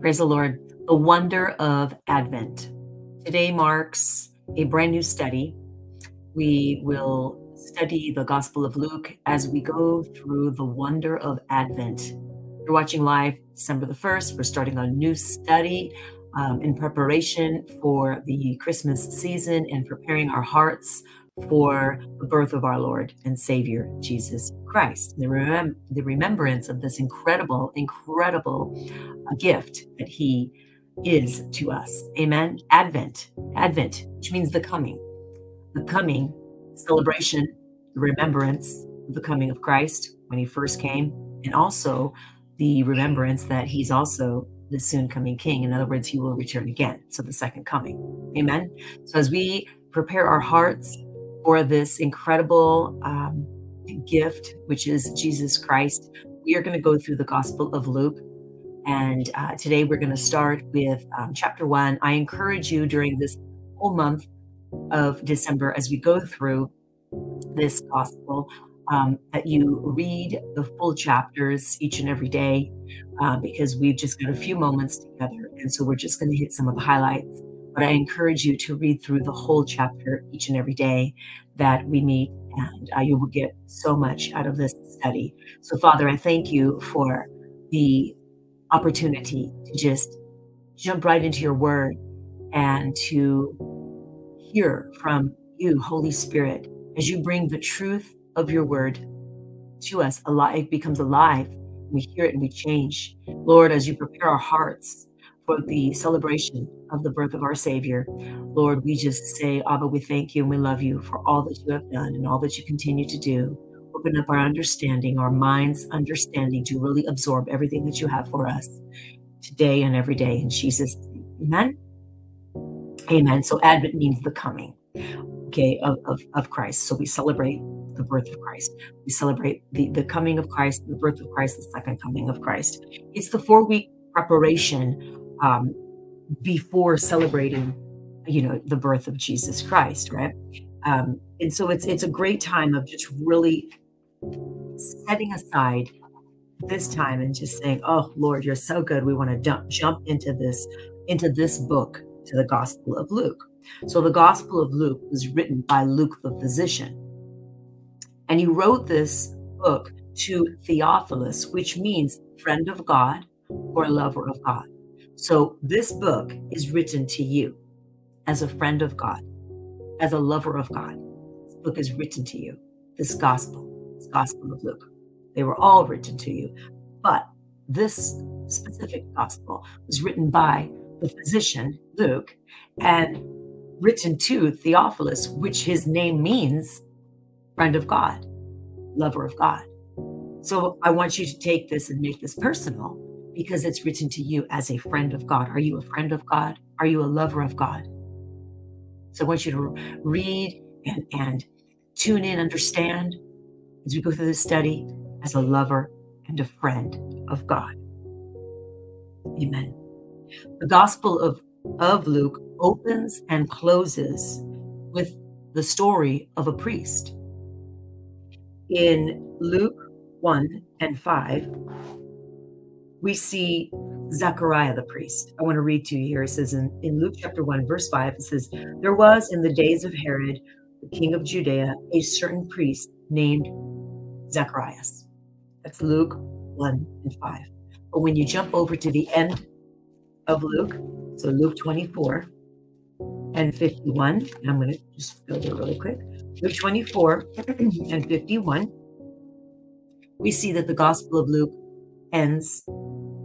Praise the Lord. The wonder of Advent. Today marks a brand new study. We will study the Gospel of Luke as we go through the wonder of Advent. You're watching live December the 1st. We're starting a new study um, in preparation for the Christmas season and preparing our hearts for the birth of our Lord and Savior, Jesus Christ. The, remem- the remembrance of this incredible, incredible uh, gift that He is to us. Amen. Advent, Advent, which means the coming, the coming celebration, the remembrance of the coming of Christ when He first came, and also the remembrance that He's also the soon coming King. In other words, He will return again. So the second coming. Amen. So as we prepare our hearts for this incredible um, gift, which is Jesus Christ. We are going to go through the Gospel of Luke. And uh, today we're going to start with um, chapter one. I encourage you during this whole month of December, as we go through this Gospel, um, that you read the full chapters each and every day uh, because we've just got a few moments together. And so we're just going to hit some of the highlights but I encourage you to read through the whole chapter each and every day that we meet, and uh, you will get so much out of this study. So, Father, I thank you for the opportunity to just jump right into your word and to hear from you, Holy Spirit, as you bring the truth of your word to us. Alive, it becomes alive. We hear it and we change. Lord, as you prepare our hearts for the celebration of the birth of our Savior. Lord, we just say, Abba, we thank you and we love you for all that you have done and all that you continue to do. Open up our understanding, our mind's understanding to really absorb everything that you have for us today and every day in Jesus' name. Amen. Amen. So Advent means the coming, okay, of, of, of Christ. So we celebrate the birth of Christ. We celebrate the, the coming of Christ, the birth of Christ, the second coming of Christ. It's the four week preparation um, before celebrating, you know, the birth of Jesus Christ, right? Um, and so it's it's a great time of just really setting aside this time and just saying, "Oh Lord, you're so good. We want to jump jump into this into this book to the Gospel of Luke." So the Gospel of Luke was written by Luke the physician, and he wrote this book to Theophilus, which means friend of God or lover of God. So, this book is written to you as a friend of God, as a lover of God. This book is written to you. This gospel, this gospel of Luke, they were all written to you. But this specific gospel was written by the physician, Luke, and written to Theophilus, which his name means friend of God, lover of God. So I want you to take this and make this personal because it's written to you as a friend of God. Are you a friend of God? Are you a lover of God? So I want you to read and, and tune in, understand as we go through this study as a lover and a friend of God. Amen. The Gospel of, of Luke opens and closes with the story of a priest. In Luke 1 and 5, we see Zechariah the priest. I want to read to you here. It says in, in Luke chapter 1, verse 5, it says, There was in the days of Herod, the king of Judea, a certain priest named Zacharias. That's Luke 1 and 5. But when you jump over to the end of Luke, so Luke 24 and 51, and I'm going to just go there really quick. Luke 24 and 51, we see that the Gospel of Luke ends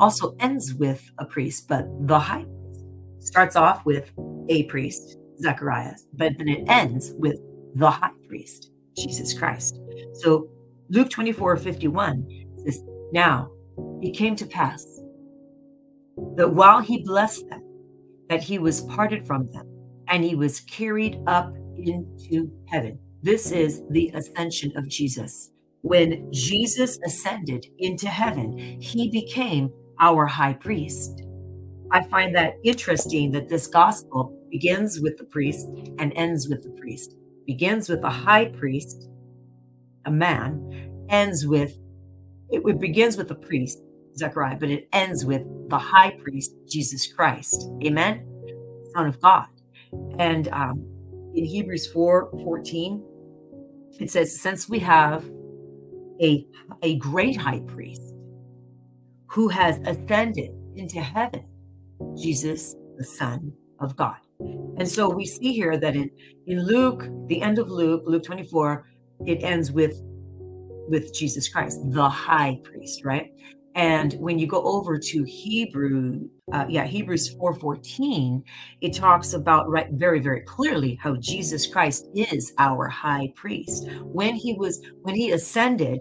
also ends with a priest, but the high priest starts off with a priest, Zacharias, but then it ends with the high priest, Jesus Christ. So Luke 24 51 says, Now it came to pass that while he blessed them, that he was parted from them and he was carried up into heaven. This is the ascension of Jesus. When Jesus ascended into heaven, he became our high priest. I find that interesting that this gospel begins with the priest and ends with the priest. Begins with a high priest, a man, ends with it, begins with the priest, Zechariah, but it ends with the high priest, Jesus Christ. Amen? Son of God. And um, in Hebrews 4 14, it says, Since we have a, a great high priest who has ascended into heaven, Jesus, the Son of God. And so we see here that in, in Luke, the end of Luke, Luke 24, it ends with with Jesus Christ, the high priest, right? And when you go over to Hebrew, uh, yeah, Hebrews 4:14, it talks about right very very clearly how Jesus Christ is our high priest. When he was when he ascended,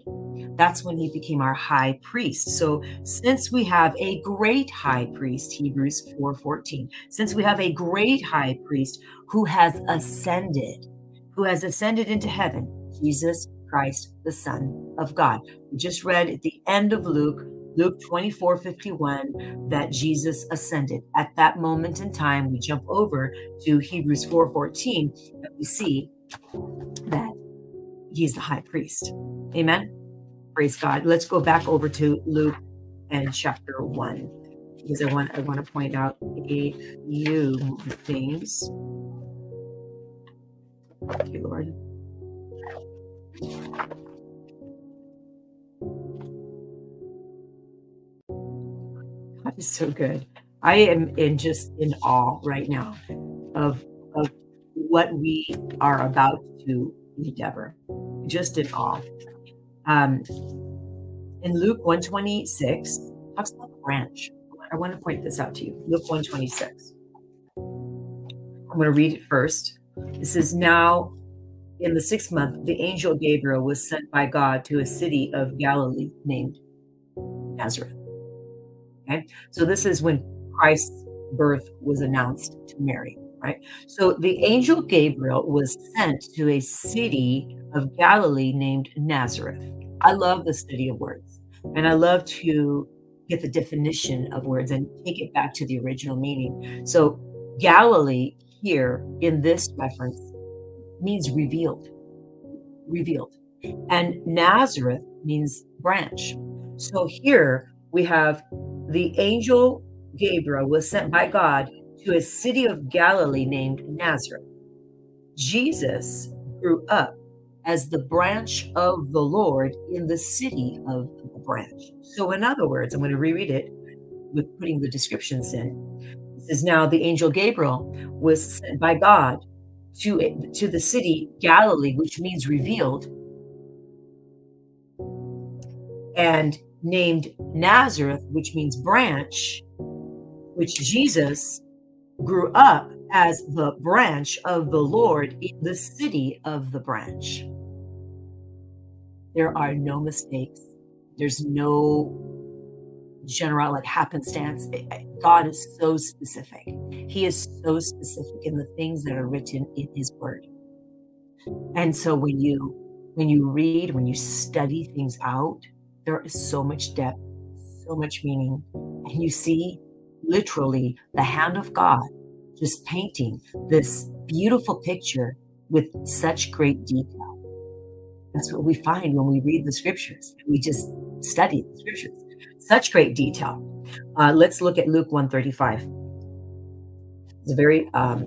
that's when he became our high priest. So since we have a great high priest, Hebrews 4:14, since we have a great high priest who has ascended, who has ascended into heaven, Jesus Christ, the Son of God. We just read at the end of Luke, Luke 24 51, that Jesus ascended. At that moment in time, we jump over to Hebrews 4 14, and we see that he's the high priest. Amen. Praise God. Let's go back over to Luke and chapter 1 because I want I want to point out a few things. Thank you, Lord. God is so good. I am in just in awe right now of of what we are about to endeavor. Just in awe. Um, in Luke 126, talks about the branch. I want to point this out to you. Luke 126. I'm going to read it first. It says, Now in the sixth month, the angel Gabriel was sent by God to a city of Galilee named Nazareth. Okay, so this is when Christ's birth was announced to Mary, right? So the angel Gabriel was sent to a city of Galilee named Nazareth. I love the study of words, and I love to get the definition of words and take it back to the original meaning. So, Galilee here in this reference means revealed, revealed. And Nazareth means branch. So here we have the angel Gabriel was sent by God to a city of Galilee named Nazareth. Jesus grew up as the branch of the Lord in the city of the branch. So, in other words, I'm going to reread it with putting the descriptions in. This is now the angel Gabriel was sent by God to, to the city Galilee, which means revealed, and named Nazareth, which means branch, which Jesus grew up as the branch of the Lord in the city of the branch. There are no mistakes. There's no general like happenstance. God is so specific. He is so specific in the things that are written in his word. And so when you when you read, when you study things out, there is so much depth, so much meaning. And you see literally the hand of God just painting this beautiful picture with such great detail. That's what we find when we read the scriptures. We just study the scriptures such great detail. Uh, let's look at Luke 135. It's a very um,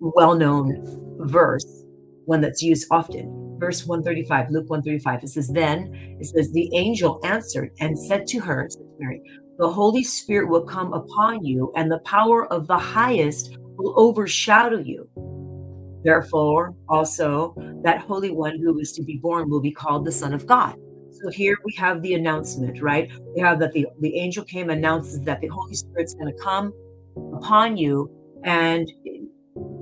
well known verse, one that's used often. Verse 135, Luke 135. It says, Then it says, The angel answered and said to her, Mary, The Holy Spirit will come upon you, and the power of the highest will overshadow you. Therefore, also, that Holy One who is to be born will be called the Son of God. So here we have the announcement, right? We have that the, the angel came announces that the Holy Spirit's going to come upon you and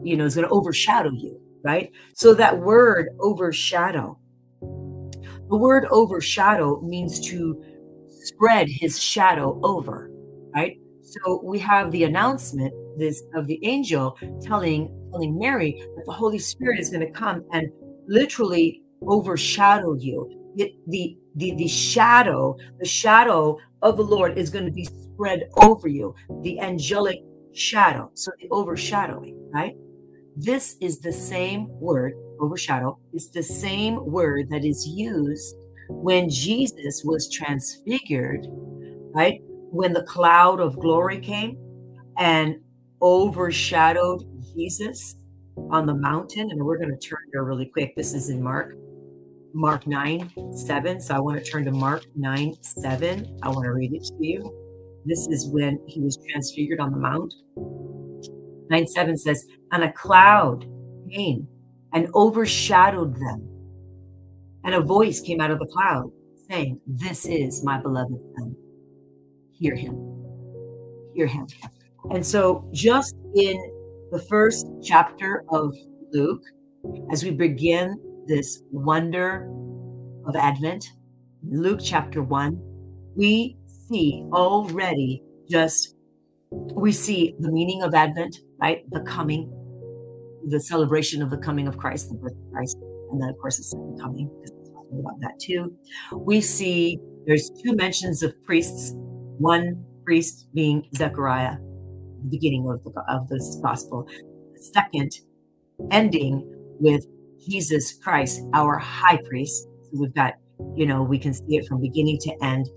you know is going to overshadow you, right? So that word overshadow. The word overshadow means to spread his shadow over, right? So we have the announcement this of the angel telling telling Mary that the Holy Spirit is going to come and literally overshadow you. The, the the the shadow the shadow of the lord is going to be spread over you the angelic shadow so the overshadowing right this is the same word overshadow is the same word that is used when jesus was transfigured right? When the cloud of glory came and overshadowed Jesus on the mountain. And we're going to turn here really quick. This is in Mark, Mark 9, 7. So I want to turn to Mark 9, 7. I want to read it to you. This is when he was transfigured on the mount. 9, 7 says, And a cloud came and overshadowed them. And a voice came out of the cloud saying, This is my beloved son. Hear him. Hear him. And so, just in the first chapter of Luke, as we begin this wonder of Advent, Luke chapter 1, we see already just, we see the meaning of Advent, right? The coming, the celebration of the coming of Christ, the birth of Christ, and then, of course, the second coming, about that too. We see there's two mentions of priests, one priest being Zechariah, the beginning of, the, of this gospel. The second, ending with Jesus Christ, our high priest. So we've got, you know, we can see it from beginning to end.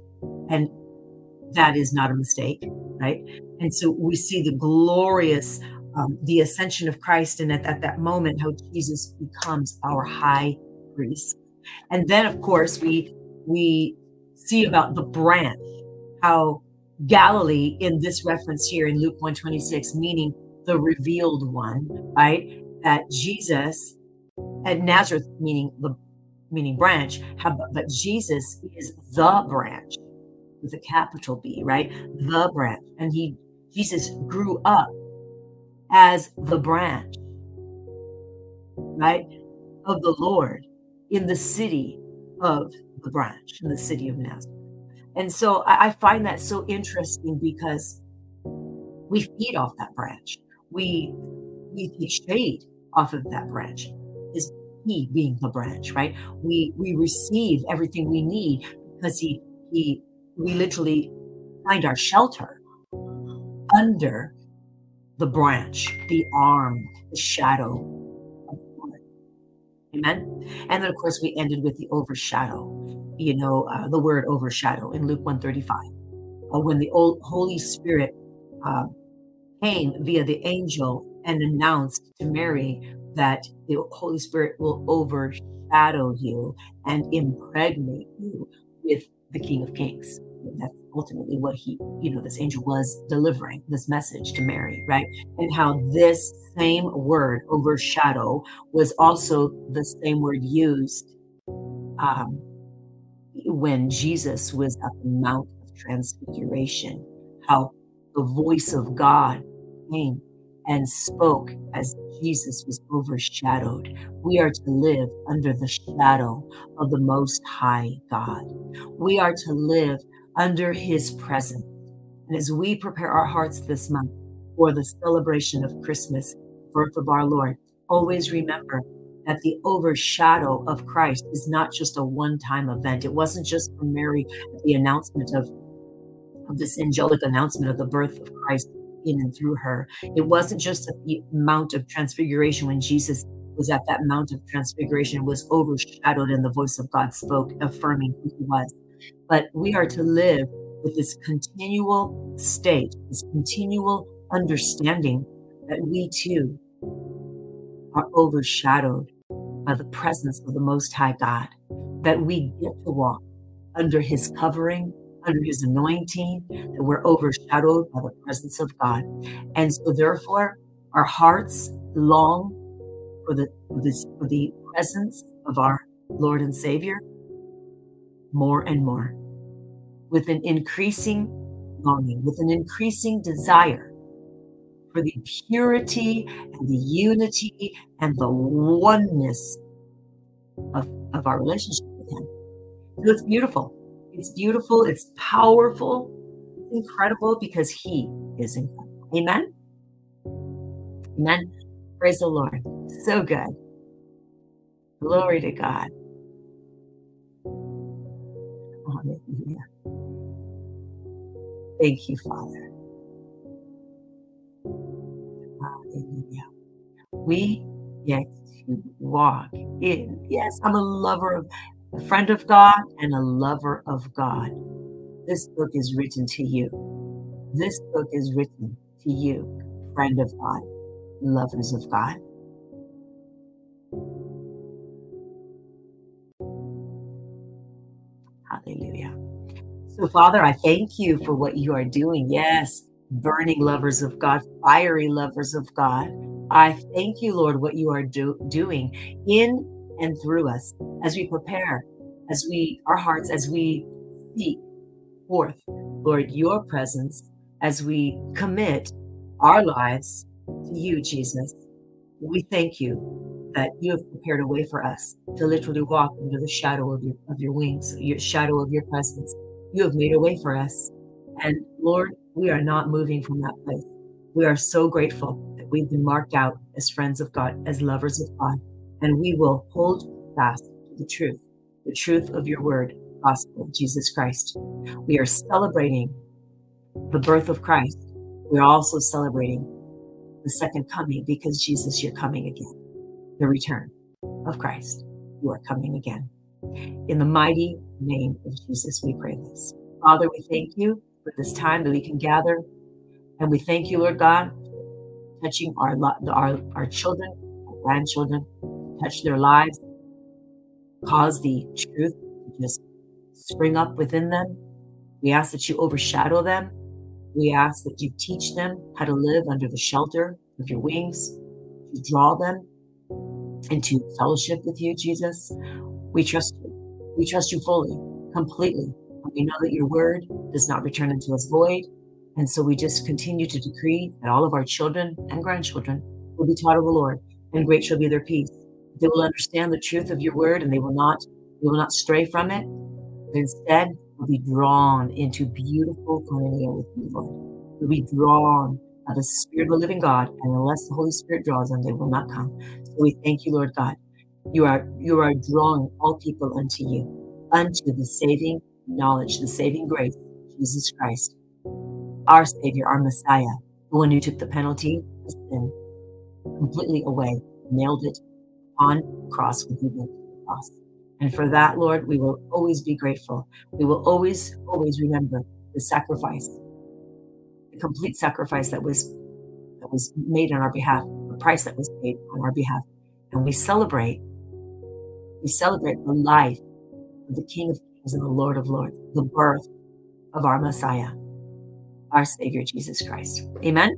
And that is not a mistake, right? And so we see the glorious, um, the ascension of Christ, and at, at that moment, how Jesus becomes our high priest. And then, of course, we we see about the branch, how Galilee in this reference here in Luke 126, meaning the revealed one, right? That Jesus at Nazareth, meaning the meaning branch, have, but Jesus is the branch with a capital B, right? The branch. And he Jesus grew up as the branch, right? Of the Lord in the city of the branch, in the city of Nazareth. And so I, I find that so interesting because we feed off that branch. We we take shade off of that branch. Is he being the branch, right? We we receive everything we need because he he we literally find our shelter under the branch, the arm, the shadow. Amen. And then of course we ended with the overshadow. You know, uh, the word overshadow in Luke 135. Uh, when the old Holy Spirit uh, came via the angel and announced to Mary that the Holy Spirit will overshadow you and impregnate you with the King of Kings that's ultimately what he, you know, this angel was delivering this message to Mary, right? And how this same word, overshadow, was also the same word used um, when Jesus was at the Mount of Transfiguration, how the voice of God came and spoke as Jesus was overshadowed. We are to live under the shadow of the Most High God. We are to live under his presence. And as we prepare our hearts this month for the celebration of Christmas, birth of our Lord, always remember that the overshadow of Christ is not just a one time event. It wasn't just for Mary, the announcement of, of this angelic announcement of the birth of Christ in and through her. It wasn't just at the Mount of Transfiguration when Jesus was at that Mount of Transfiguration, was overshadowed and the voice of God spoke, affirming who he was but we are to live with this continual state, this continual understanding that we too are overshadowed by the presence of the Most High God, that we get to walk under His covering, under His anointing, that we're overshadowed by the presence of God. And so, therefore, our hearts long for the, for, this, for the presence of our Lord and Savior more and more with an increasing longing, with an increasing desire for the purity and the unity and the oneness of, of our relationship with Him. So it's beautiful. It's beautiful. It's powerful. It's incredible because He is incredible. Amen. Amen. Praise the Lord. So good. Glory to God. Hallelujah. Thank you, Father. Hallelujah. We get to walk in. Yes, I'm a lover of a friend of God and a lover of God. This book is written to you. This book is written to you, friend of God, lovers of God. So, Father, I thank you for what you are doing. Yes, burning lovers of God, fiery lovers of God. I thank you, Lord, what you are do- doing in and through us as we prepare, as we, our hearts, as we seek forth, Lord, your presence, as we commit our lives to you, Jesus. We thank you that you have prepared a way for us to literally walk under the shadow of your, of your wings, your shadow of your presence. You have made a way for us. And Lord, we are not moving from that place. We are so grateful that we've been marked out as friends of God, as lovers of God, and we will hold fast to the truth, the truth of your word, gospel of Jesus Christ. We are celebrating the birth of Christ. We're also celebrating the second coming because Jesus, you're coming again. The return of Christ. You are coming again. In the mighty name of Jesus, we pray this. Father, we thank you for this time that we can gather. And we thank you, Lord God, touching our, our, our children, our grandchildren, touch their lives, cause the truth to just spring up within them. We ask that you overshadow them. We ask that you teach them how to live under the shelter of your wings, to draw them into fellowship with you, Jesus. We trust you. We trust you fully, completely. We know that your word does not return unto us void. And so we just continue to decree that all of our children and grandchildren will be taught of the Lord, and great shall be their peace. They will understand the truth of your word, and they will not, they will not stray from it. But instead, will be drawn into beautiful koinonia with you, Lord. Will be drawn by the Spirit of the living God, and unless the Holy Spirit draws them, they will not come. So we thank you, Lord God. You are you are drawing all people unto you, unto the saving knowledge, the saving grace, Jesus Christ, our Savior, our Messiah, the one who took the penalty of sin completely away, nailed it on the cross with the cross. And for that, Lord, we will always be grateful. We will always, always remember the sacrifice, the complete sacrifice that was that was made on our behalf, the price that was paid on our behalf. And we celebrate, we celebrate the life of the King of Kings and the Lord of Lords, the birth of our Messiah, our Savior Jesus Christ. Amen.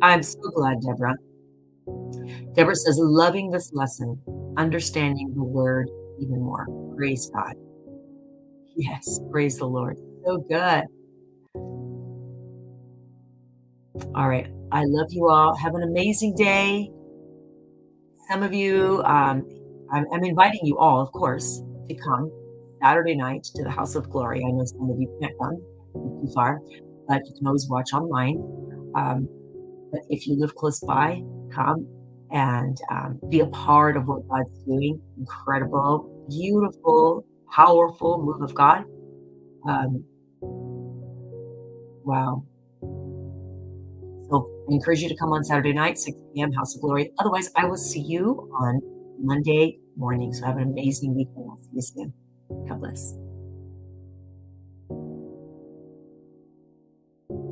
I'm so glad, Deborah. Deborah says, loving this lesson, understanding the word even more. Praise God. Yes, praise the Lord. So good. All right. I love you all. Have an amazing day. Some of you, um, I'm, I'm inviting you all, of course, to come Saturday night to the House of Glory. I know some of you can't come too far, but you can always watch online. Um, but if you live close by, come and um, be a part of what God's doing. Incredible, beautiful, powerful move of God. Um, wow. I encourage you to come on Saturday night, 6 p.m., House of Glory. Otherwise, I will see you on Monday morning. So have an amazing weekend. I'll see you soon. God bless.